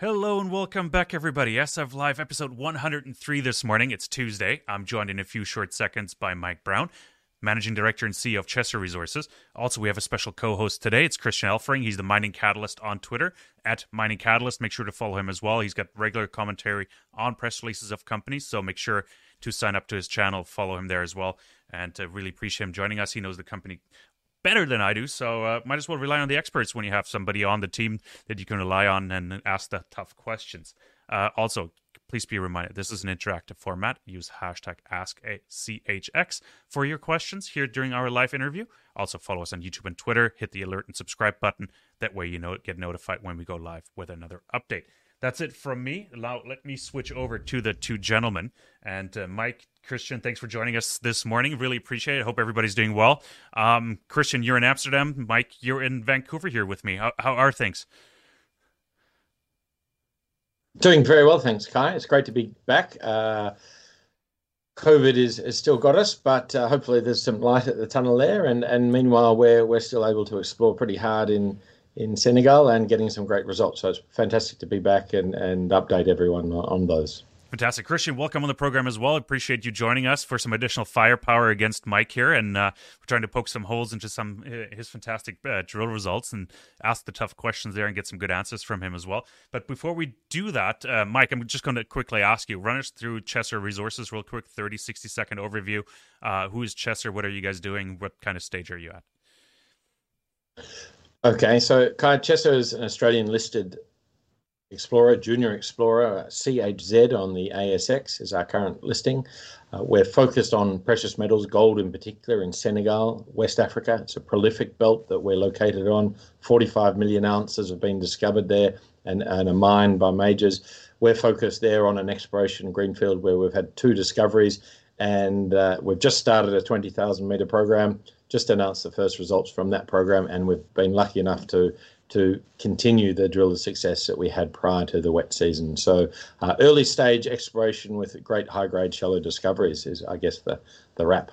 Hello and welcome back, everybody. SF Live episode 103 this morning. It's Tuesday. I'm joined in a few short seconds by Mike Brown, Managing Director and CEO of Chesser Resources. Also, we have a special co host today. It's Christian Elfring. He's the Mining Catalyst on Twitter at Mining Catalyst. Make sure to follow him as well. He's got regular commentary on press releases of companies, so make sure to sign up to his channel, follow him there as well. And uh, really appreciate him joining us. He knows the company better than I do. So uh, might as well rely on the experts when you have somebody on the team that you can rely on and ask the tough questions. Uh, also, please be reminded this is an interactive format. Use hashtag AskCHX for your questions here during our live interview. Also, follow us on YouTube and Twitter. Hit the alert and subscribe button. That way, you know get notified when we go live with another update that's it from me. Now, let me switch over to the two gentlemen. And uh, Mike, Christian, thanks for joining us this morning. Really appreciate it. Hope everybody's doing well. Um, Christian, you're in Amsterdam. Mike, you're in Vancouver here with me. How, how are things? Doing very well, thanks, Kai. It's great to be back. Uh, COVID is has still got us, but uh, hopefully there's some light at the tunnel there. And and meanwhile, we're we're still able to explore pretty hard in in Senegal and getting some great results. So it's fantastic to be back and, and update everyone on those. Fantastic. Christian, welcome on the program as well. Appreciate you joining us for some additional firepower against Mike here. And uh, we're trying to poke some holes into some uh, his fantastic uh, drill results and ask the tough questions there and get some good answers from him as well. But before we do that, uh, Mike, I'm just going to quickly ask you, run us through Chesser Resources real quick, 30, 60 second overview. Uh, who is Chesser? What are you guys doing? What kind of stage are you at? Okay, so Kai Chesser is an Australian listed explorer, junior explorer, CHZ on the ASX is our current listing. Uh, we're focused on precious metals, gold in particular, in Senegal, West Africa. It's a prolific belt that we're located on. 45 million ounces have been discovered there and, and a mine by majors. We're focused there on an exploration greenfield where we've had two discoveries and uh, we've just started a 20,000 metre program just announced the first results from that program, and we've been lucky enough to to continue the drill of success that we had prior to the wet season. So, uh, early stage exploration with great high grade shallow discoveries is, I guess, the the wrap.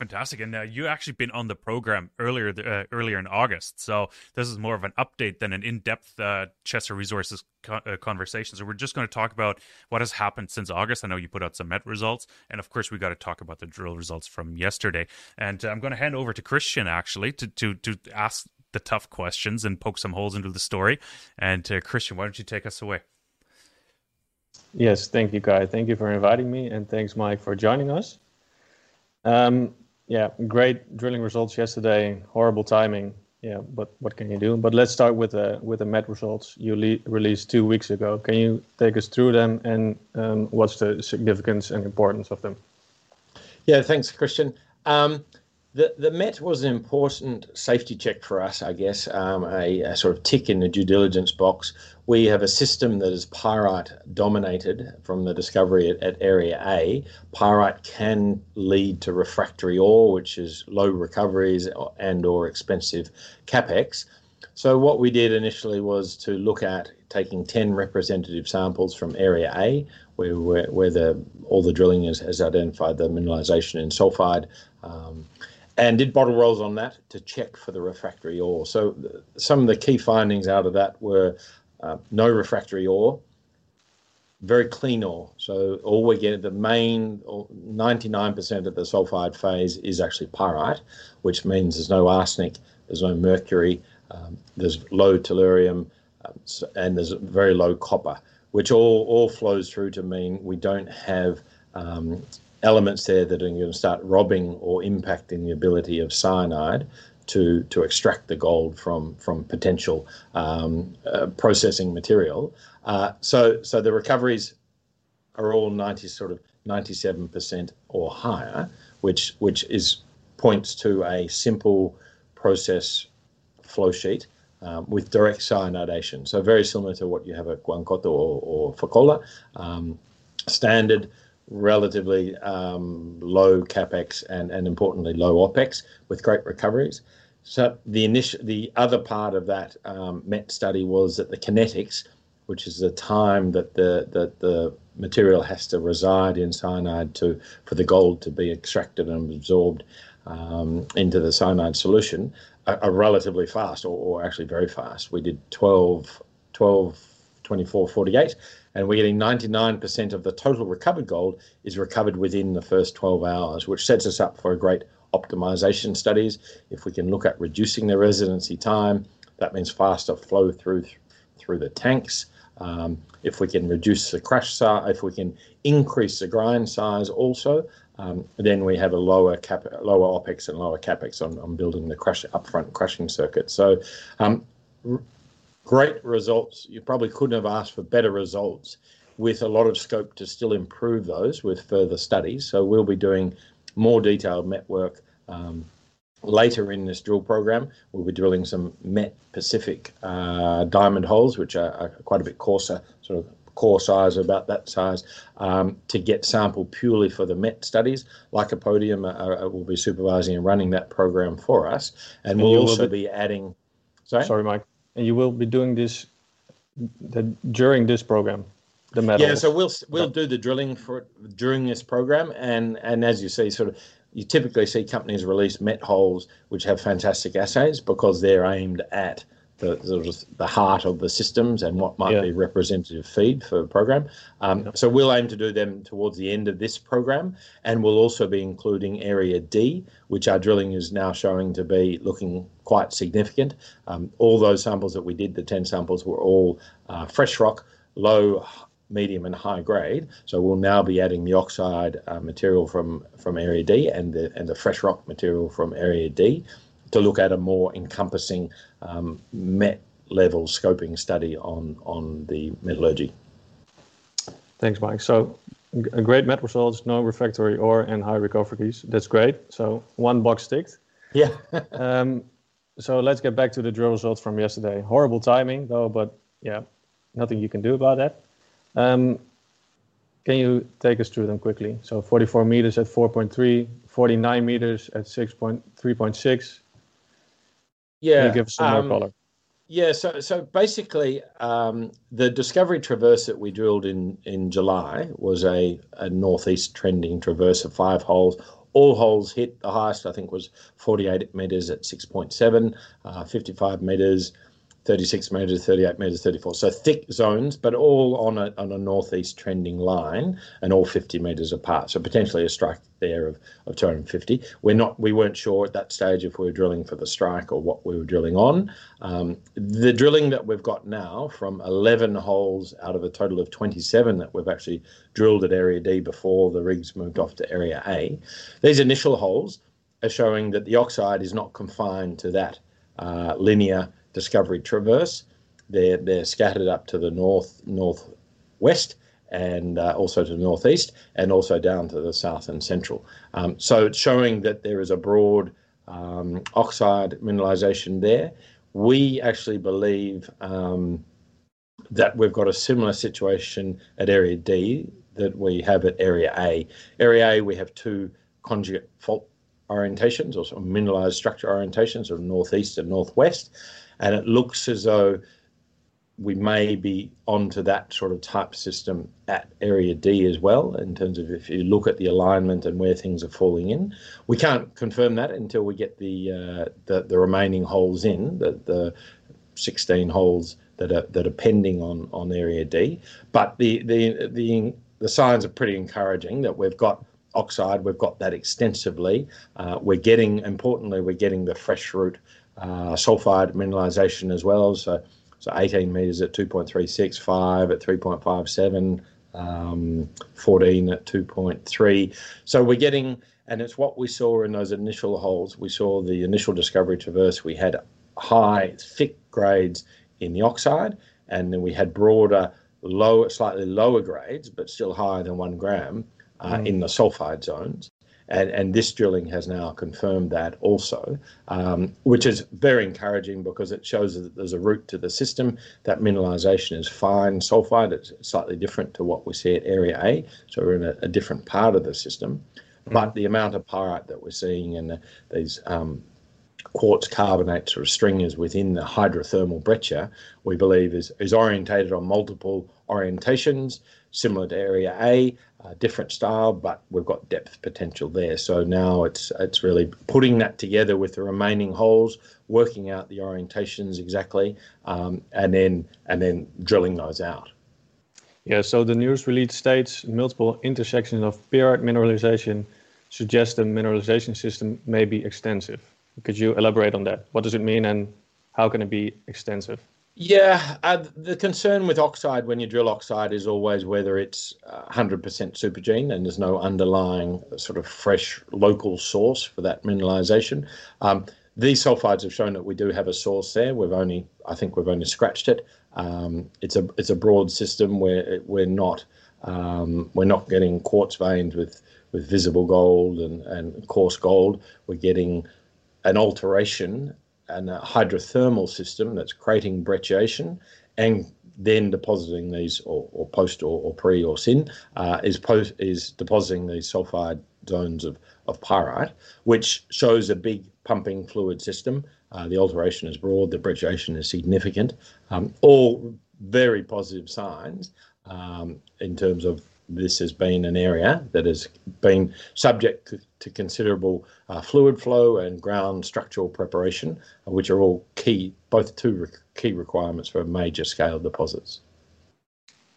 Fantastic, and uh, you actually been on the program earlier uh, earlier in August, so this is more of an update than an in depth uh, Chesser Resources co- uh, conversation. So we're just going to talk about what has happened since August. I know you put out some met results, and of course we got to talk about the drill results from yesterday. And uh, I'm going to hand over to Christian actually to to to ask the tough questions and poke some holes into the story. And uh, Christian, why don't you take us away? Yes, thank you, Kai. Thank you for inviting me, and thanks, Mike, for joining us. Um, yeah, great drilling results yesterday. Horrible timing. Yeah, but what can you do? But let's start with the with the met results you le- released two weeks ago. Can you take us through them and um, what's the significance and importance of them? Yeah, thanks, Christian. Um, the, the Met was an important safety check for us, I guess, um, a, a, sort of tick in the due diligence box. We have a system that is pyrite dominated from the discovery at, at Area A. Pyrite can lead to refractory ore, which is low recoveries and or expensive capex. So what we did initially was to look at taking 10 representative samples from Area A, where, where, where the, all the drilling has, identified the mineralization in sulfide. Um, and did bottle rolls on that to check for the refractory ore. So some of the key findings out of that were uh, no refractory ore, very clean ore. So all we get, the main 99% of the sulfide phase is actually pyrite, which means there's no arsenic, there's no mercury, um, there's low tellurium, um, and there's very low copper, which all, all flows through to mean we don't have um, elements there that are going to start robbing or impacting the ability of cyanide to to extract the gold from from potential um, uh, processing material. Uh, so so the recoveries are all 90 sort of 97% or higher, which which is points to a simple process flow sheet um, with direct cyanidation. So very similar to what you have at Gounkoto or, or Fekola. Um, standard relatively um, low capex and, and importantly low opex with great recoveries. So the initial, the other part of that um, MET study was that the kinetics, which is the time that the that the material has to reside in cyanide to for the gold to be extracted and absorbed um, into the cyanide solution, are, are relatively fast, or, or, actually very fast. We did 12, 12 2448, and we're getting 99% of the total recovered gold is recovered within the first 12 hours, which sets us up for great optimization studies. If we can look at reducing the residency time, that means faster flow through through the tanks. Um, if we can reduce the crush size, if we can increase the grind size also, um, then we have a lower cap, lower opex and lower capex on, on building the crush upfront crushing circuit. So, um, great results. You probably couldn't have asked for better results, with a lot of scope to still improve those with further studies. So we'll be doing more detailed met work um, later in this drill program. We'll be drilling some Met specific uh, diamond holes, which are, are, quite a bit coarser, sort of core size, about that size, um, to get sample purely for the Met studies. Lycopodium uh, uh, will be supervising and running that program for us, and, and we'll also be, be, adding. Sorry, sorry, Mike. And you will be doing this the, during this program. The metals. Yeah, so we'll we'll do the drilling for during this program, and and as you see, sort of you typically see companies release met holes which have fantastic assays because they're aimed at the sort of the heart of the systems and what might yeah. be representative feed for a program. Um, yeah. So we'll aim to do them towards the end of this program, and we'll also be including Area D, which our drilling is now showing to be looking quite significant. Um, all those samples that we did, the 10 samples, were all uh, fresh rock, low medium and high grade. So we'll now be adding the oxide uh, material from from area D and the and the fresh rock material from area D to look at a more encompassing um, met level scoping study on on the metallurgy. Thanks, Mike. So a great met results, no refractory ore and high recoveries. That's great. So one box ticked. Yeah. um, so let's get back to the drill results from yesterday. Horrible timing though, but yeah, nothing you can do about that. Um, can you take us through them quickly? So 44 meters at 4.3, 49 meters at 6.3.6. Yeah. Can you give us some um, more color? Yeah, so so basically, um, the Discovery Traverse that we drilled in in July was a, a northeast trending traverse of five holes. All holes hit. The highest I think was 48 meters at 6.7, uh, 55 meters 36 metres, 38 metres, 34. So thick zones, but all on a, on a northeast trending line and all 50 metres apart. So potentially a strike there of, of 250. We're not, we weren't sure at that stage if we were drilling for the strike or what we were drilling on. Um, the drilling that we've got now from 11 holes out of a total of 27 that we've actually drilled at Area D before the rigs moved off to Area A, these initial holes are showing that the oxide is not confined to that uh, linear Discovery Traverse. They're, they're scattered up to the north, northwest, and uh, also to the northeast, and also down to the south and central. Um, so it's showing that there is a broad um, oxide mineralization there. We actually believe um, that we've got a similar situation at Area D that we have at Area A. Area A, we have two conjugate fault orientations or of mineralized structure orientations of northeast and northwest and it looks as though we may be onto that sort of type system at area D as well, in terms of if you look at the alignment and where things are falling in. We can't confirm that until we get the uh, the, the, remaining holes in, the, the 16 holes that are that are pending on on area D. But the the the the signs are pretty encouraging that we've got oxide, we've got that extensively. Uh, we're getting, importantly, we're getting the fresh root uh, sulfide mineralization as well. So, so 18 meters at 2.36, 5 at 3.57, um, 14 at 2.3. So we're getting, and it's what we saw in those initial holes. We saw the initial discovery traverse. We had high, thick grades in the oxide, and then we had broader, low, slightly lower grades, but still higher than one gram uh, mm. in the sulfide zones. And, and this drilling has now confirmed that also, um, which is very encouraging because it shows that there's a root to the system. That mineralisation is fine sulfide. It's slightly different to what we see at Area A. So we're in a, a different part of the system. Mm. But the amount of pyrite that we're seeing in the, these um, quartz carbonate sort of stringers within the hydrothermal breccia, we believe is, is orientated on multiple orientations, similar to Area A, different style, but we've got depth potential there. So now it's it's really putting that together with the remaining holes, working out the orientations exactly, um, and then and then drilling those out. Yeah. So the news release states multiple intersections of pyrite mineralization suggest the mineralization system may be extensive. Could you elaborate on that? What does it mean, and how can it be extensive? Yeah, uh, the concern with oxide when you drill oxide is always whether it's 100% supergene and there's no underlying sort of fresh local source for that mineralization. Um, these sulfides have shown that we do have a source there. We've only, I think, we've only scratched it. Um, it's a it's a broad system where we're not um, we're not getting quartz veins with with visible gold and, and coarse gold. We're getting an alteration and a hydrothermal system that's creating brecciation and then depositing these or, or post or, or, pre or syn, uh, is post is depositing these sulfide zones of, of pyrite, which shows a big pumping fluid system. Uh, the alteration is broad, the brecciation is significant. Um, all very positive signs um, in terms of this has been an area that has been subject to considerable uh, fluid flow and ground structural preparation, which are all key, both two re- key requirements for major scale deposits.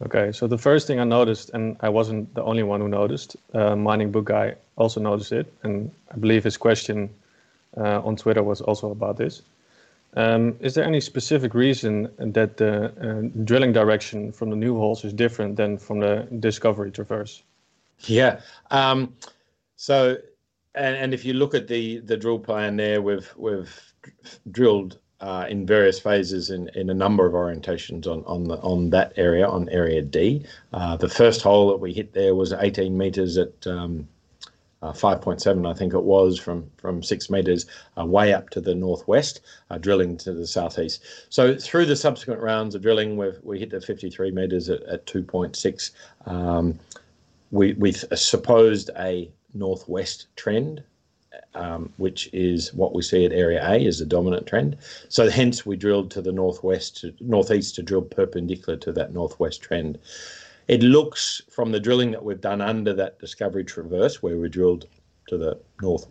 Okay, so the first thing I noticed, and I wasn't the only one who noticed, uh, Mining Book Guy also noticed it, and I believe his question uh, on Twitter was also about this. Um, is there any specific reason that the uh, drilling direction from the new holes is different than from the discovery traverse? Yeah. Um, so, and, and if you look at the the drill plan there, we've we've drilled uh, in various phases in, in a number of orientations on on the, on that area on area D. Uh, the first hole that we hit there was 18 meters at um, uh, 5.7, I think it was, from, from six metres uh, way up to the northwest, uh, drilling to the southeast. So through the subsequent rounds of drilling, we we hit the 53 metres at, at 2.6. Um, we, we supposed a northwest trend, um, which is what we see at Area A is the dominant trend. So hence we drilled to the northwest, to, northeast to drill perpendicular to that northwest trend. It looks from the drilling that we've done under that Discovery Traverse, where we drilled to the north,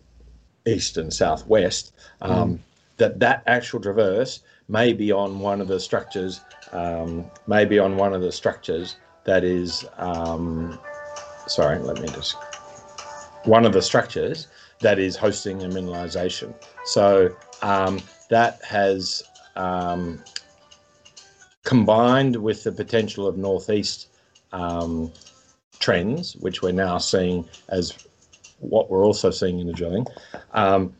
east, and southwest, um, mm. that that actual traverse may be on one of the structures, um, maybe on one of the structures that is, um, sorry, let me just, one of the structures that is hosting a mineralization. So um, that has um, combined with the potential of northeast um, trends, which we're now seeing as what we're also seeing in the drilling. Um,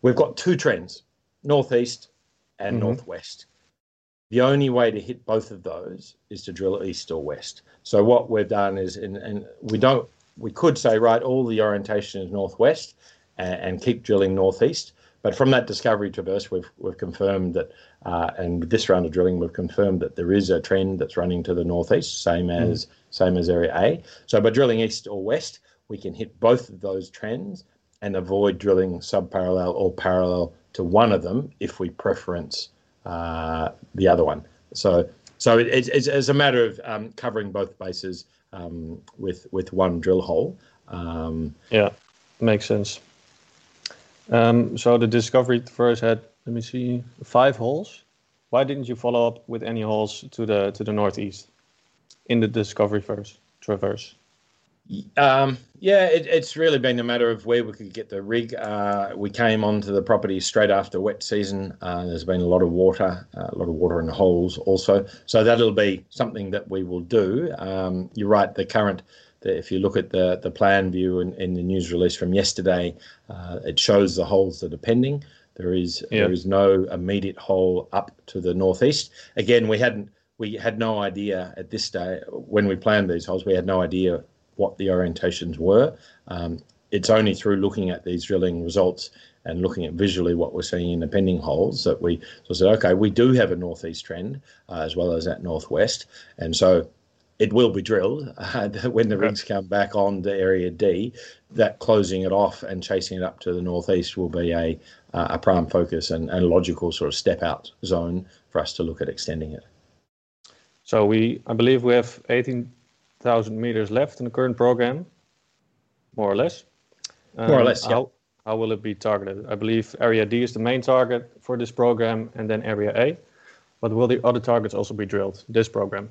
we've got two trends, northeast and mm-hmm. northwest. The only way to hit both of those is to drill east or west. So what we've done is, in, and we don't, we could say right, all the orientation is northwest, and, and keep drilling northeast. But from that discovery traverse, we've we've confirmed that, uh, and with this round of drilling, we've confirmed that there is a trend that's running to the northeast, same mm. as mm. same as area A. So by drilling east or west, we can hit both of those trends and avoid drilling subparallel or parallel to one of them if we preference uh, the other one. So so it, it's, it's, a matter of um, covering both bases um, with with one drill hole. Um, yeah, makes sense. Um, so the discovery first had, let me see, five holes. Why didn't you follow up with any holes to the to the northeast in the discovery first traverse? Um, yeah, it, it's really been a matter of where we could get the rig. Uh, we came onto the property straight after wet season. Uh, there's been a lot of water, uh, a lot of water in the holes also. So that'll be something that we will do. Um, you're right, the current if you look at the, the plan view in, in the news release from yesterday, uh, it shows the holes that are pending. There is yeah. there is no immediate hole up to the northeast. Again, we hadn't we had no idea at this day when we planned these holes. We had no idea what the orientations were. Um, it's only through looking at these drilling results and looking at visually what we're seeing in the pending holes that we so said, okay, we do have a northeast trend uh, as well as that northwest, and so it will be drilled uh, when the rigs come back on to Area D. That closing it off and chasing it up to the northeast will be a uh, a prime focus and, and logical sort of step out zone for us to look at extending it. So we, I believe, we have 18,000 meters left in the current program, more or less. Um, more or less, yeah. How, how will it be targeted? I believe Area D is the main target for this program, and then Area A. But will the other targets also be drilled this program?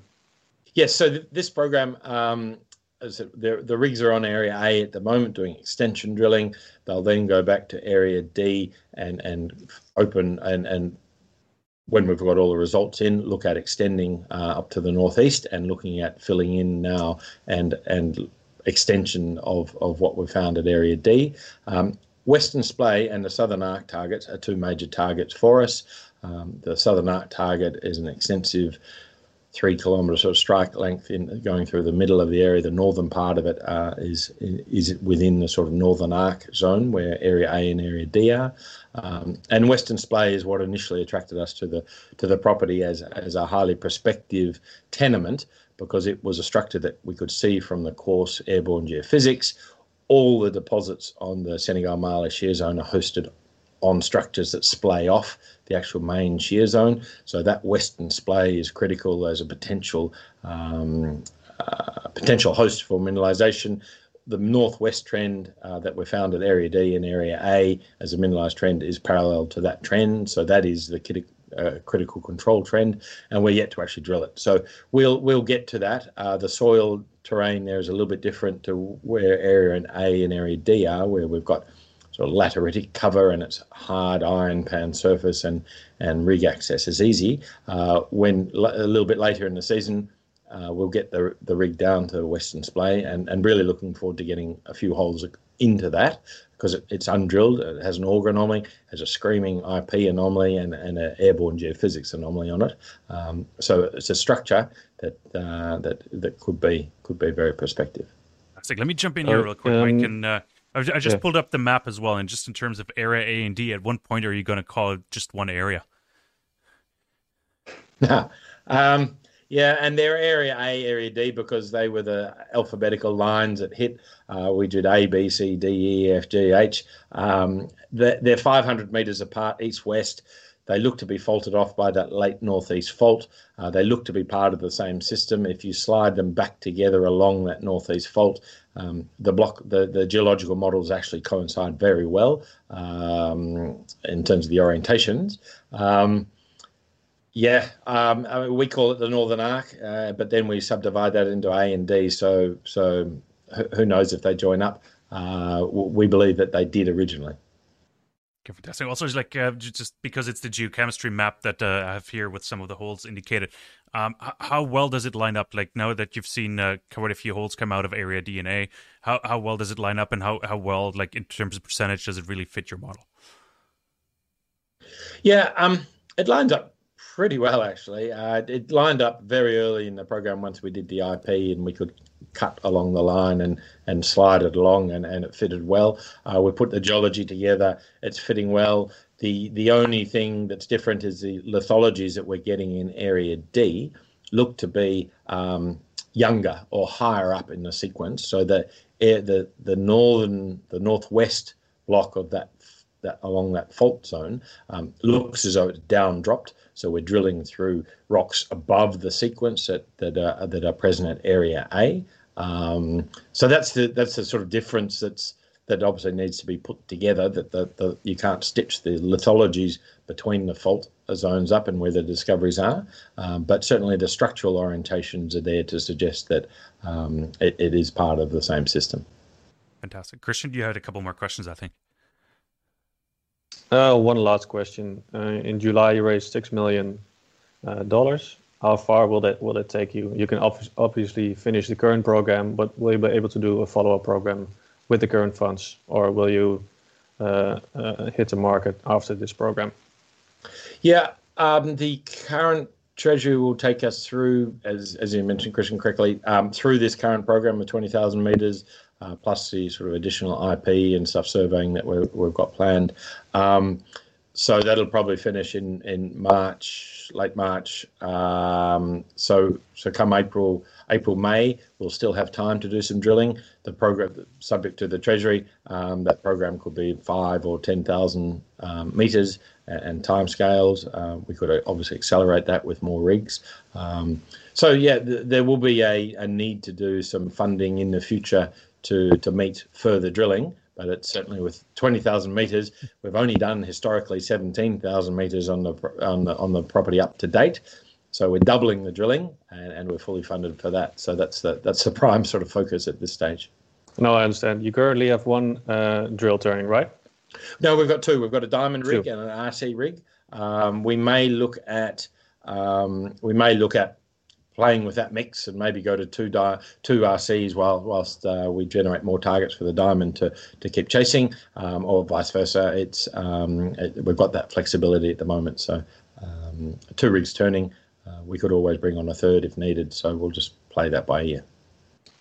Yes. So th- this program, um, the, the rigs are on Area A at the moment doing extension drilling. They'll then go back to Area D and and open and and when we've got all the results in, look at extending uh, up to the northeast and looking at filling in now and and extension of of what we found at Area D. Um, Western Splay and the Southern Arc targets are two major targets for us. Um, the Southern Arc target is an extensive three kilometres of strike length in going through the middle of the area. The northern part of it uh, is is within the sort of northern arc zone where Area A and Area D are. Um, and Western Splay is what initially attracted us to the to the property as as a highly prospective tenement because it was a structure that we could see from the coarse airborne geophysics. All the deposits on the Senegal Mali shear zone are hosted on structures that splay off the actual main shear zone. So that western splay is critical as a potential um, uh, potential host for mineralization. The northwest trend uh, that we found at Area D and Area A as a mineralized trend is parallel to that trend. So that is the uh, critical control trend, and we're yet to actually drill it. So we'll we'll get to that. Uh, the soil terrain there is a little bit different to where Area A and Area D are, where we've got sort of lateritic cover and it's hard iron pan surface and and rig access is easy. Uh, when a little bit later in the season, uh, we'll get the the rig down to Western Splay and and really looking forward to getting a few holes into that because it, it's undrilled. It has an auger anomaly, has a screaming IP anomaly, and, and an airborne geophysics anomaly on it. Um, so it's a structure that uh, that that could be could be very prospective. Let me jump in here real quick, um, Mike, and uh, I just yeah. pulled up the map as well, and just in terms of area A and D, at one point are you going to call it just one area? um, yeah, and they're area A, area D because they were the alphabetical lines that hit. Uh, we did A, B, C, D, E, F, G, H. Um, they're, they're 500 meters apart, east west. They look to be faulted off by that late northeast fault. Uh, they look to be part of the same system. If you slide them back together along that northeast fault, um, the block, the, the geological models actually coincide very well um, in terms of the orientations. Um, yeah, um, I mean, we call it the Northern Arc, uh, but then we subdivide that into A and D. So, so who knows if they join up? Uh, we believe that they did originally. Fantastic. Also, like uh, just because it's the geochemistry map that uh, I have here with some of the holes indicated, um, how well does it line up? Like now that you've seen uh, quite a few holes come out of area D and A, how how well does it line up, and how how well, like in terms of percentage, does it really fit your model? Yeah, um, it lines up pretty well actually. Uh, it lined up very early in the program once we did the IP, and we could cut along the line and, and slide it along, and, and it fitted well. Uh, we put the geology together; it's fitting well. The the only thing that's different is the lithologies that we're getting in Area D look to be um, younger or higher up in the sequence. So the the the northern the northwest block of that that along that fault zone um, looks as though it's down dropped. So we're drilling through rocks above the sequence that that are, that are present at area A. Um, so that's the that's the sort of difference that's that obviously needs to be put together. That the, the you can't stitch the lithologies between the fault zones up and where the discoveries are, um, but certainly the structural orientations are there to suggest that um, it, it is part of the same system. Fantastic, Christian. You had a couple more questions, I think. Uh, one last question. Uh, in July, you raised six million uh, dollars. How far will that will it take you? You can ob- obviously finish the current program, but will you be able to do a follow-up program with the current funds, or will you uh, hit the market after this program? Yeah, um, the current treasury will take us through, as as you mentioned, Christian, correctly, um, through this current program of twenty thousand meters uh, plus the sort of additional IP and stuff surveying that we have got planned. Um, so that'll probably finish in in March, late March. Um, so so come April, April May, we'll still have time to do some drilling. The program, subject to the Treasury, um, that program could be five or ten thousand um, meters and, and timescales. Uh, we could obviously accelerate that with more rigs. Um, so yeah, th- there will be a, a need to do some funding in the future to to meet further drilling but it's certainly with 20,000 meters. We've only done historically 17,000 meters on the on the on the property up to date. So we're doubling the drilling, and, and we're fully funded for that. So that's the that's the prime sort of focus at this stage. No, I understand. You currently have one uh, drill turning, right? No, we've got two. We've got a diamond rig two. and an RC rig. Um, we may look at um, we may look at playing with that mix and maybe go to two di- two RCs while whilst uh, we generate more targets for the diamond to to keep chasing, um, or vice versa. It's um, it, we've got that flexibility at the moment. So um, two rigs turning, uh, we could always bring on a third if needed. So we'll just play that by ear.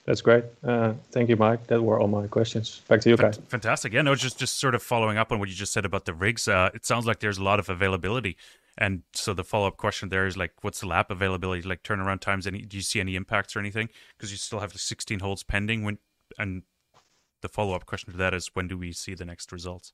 That's great. Uh, thank you, Mike. That were all my questions. Back to you, guys. Fantastic. Yeah, no, just just sort of following up on what you just said about the rigs. Uh, it sounds like there's a lot of availability and so the follow up question there is like, what's the lap availability, like turnaround times? Any do you see any impacts or anything? Because you still have the 16 holes pending. When and the follow up question to that is, when do we see the next results?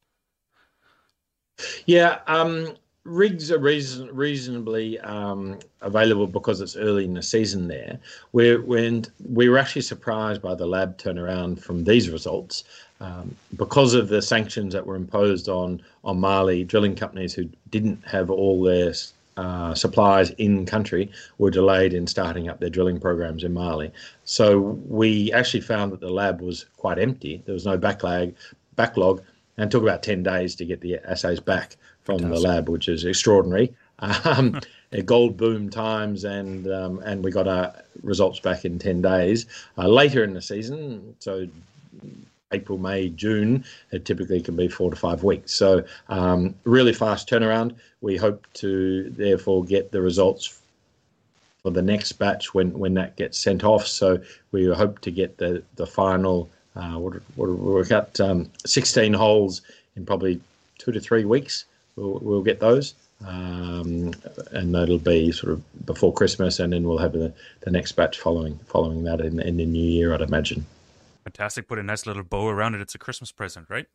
Yeah, um, rigs are reason, reasonably um, available because it's early in the season. There, we're when we were actually surprised by the lab turnaround from these results um, because of the sanctions that were imposed on on Mali drilling companies who didn't have all their uh, supplies in country were delayed in starting up their drilling programs in Mali. So we actually found that the lab was quite empty. There was no backlog, backlog, and it took about ten days to get the assays back from Fantastic. the lab, which is extraordinary. Um, gold boom times, and um, and we got our results back in ten days. Uh, later in the season, so April, May, June, it typically can be four to five weeks. So, um, really fast turnaround. We hope to therefore get the results for the next batch when, when that gets sent off. So, we hope to get the, the final, uh, what, what, we've got um, 16 holes in probably two to three weeks. We'll, we'll get those. Um, and that'll be sort of before Christmas, and then we'll have the, the next batch following following that in, in the new year, I'd imagine. Fantastic. Put a nice little bow around it. It's a Christmas present, right?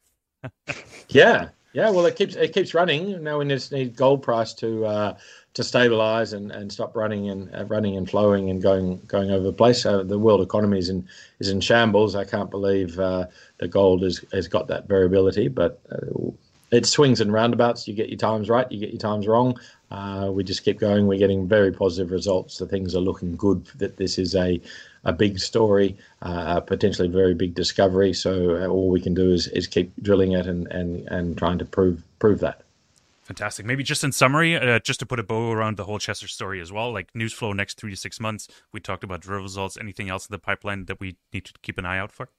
yeah, yeah. Well, it keeps it keeps running. Now we just need gold price to uh, to stabilize and, and stop running and uh, running and flowing and going going over the place. Uh, the world economy is in is in shambles. I can't believe uh, the gold has has got that variability, but uh, it swings and roundabouts. You get your times right, you get your times wrong. Uh, we just keep going. We're getting very positive results. The things are looking good. That this is a a big story, uh, potentially very big discovery. So uh, all we can do is, is keep drilling it and, and, and trying to prove prove that. Fantastic. Maybe just in summary, uh, just to put a bow around the whole Chesser story as well, like news flow next three to six months. We talked about drill results. Anything else in the pipeline that we need to keep an eye out for?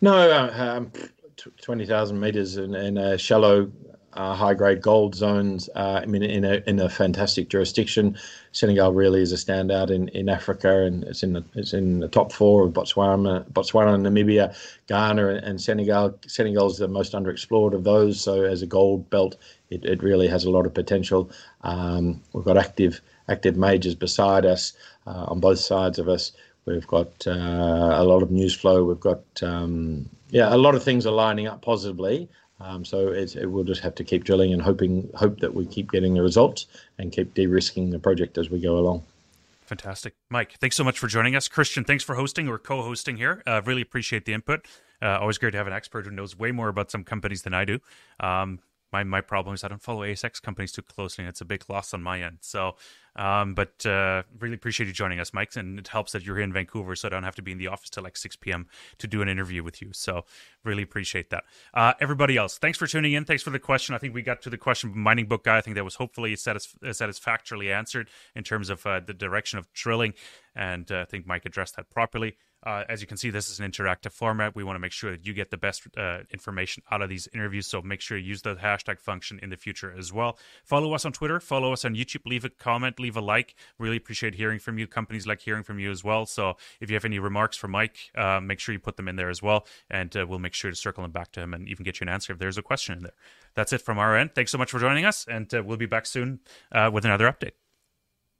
No, uh, um, 20,000 meters in, in a shallow uh, high grade gold zones. Uh, I mean, in a in a fantastic jurisdiction, Senegal really is a standout in, in Africa, and it's in the it's in the top four of Botswana, Botswana, Namibia, Ghana, and Senegal. Senegal is the most underexplored of those. So as a gold belt, it, it really has a lot of potential. Um, we've got active active majors beside us uh, on both sides of us. We've got uh, a lot of news flow. We've got um, yeah, a lot of things are lining up positively. Um, so it, we'll just have to keep drilling and hoping hope that we keep getting the results and keep de-risking the project as we go along. Fantastic, Mike. Thanks so much for joining us, Christian. Thanks for hosting or co-hosting here. Uh, really appreciate the input. Uh, always great to have an expert who knows way more about some companies than I do. Um, my my problem is I don't follow ASX companies too closely, and it's a big loss on my end. So, um, but uh, really appreciate you joining us, Mike, and it helps that you're here in Vancouver, so I don't have to be in the office till like 6 p.m. to do an interview with you. So, really appreciate that. Uh, everybody else, thanks for tuning in. Thanks for the question. I think we got to the question mining book guy. I think that was hopefully satisf- satisfactorily answered in terms of uh, the direction of drilling, and uh, I think Mike addressed that properly. Uh, as you can see, this is an interactive format. We want to make sure that you get the best uh, information out of these interviews. So make sure you use the hashtag function in the future as well. Follow us on Twitter. Follow us on YouTube. Leave a comment. Leave a like. Really appreciate hearing from you. Companies like hearing from you as well. So if you have any remarks for Mike, uh, make sure you put them in there as well, and uh, we'll make sure to circle them back to him and even get you an answer if there's a question in there. That's it from our end. Thanks so much for joining us, and uh, we'll be back soon uh, with another update.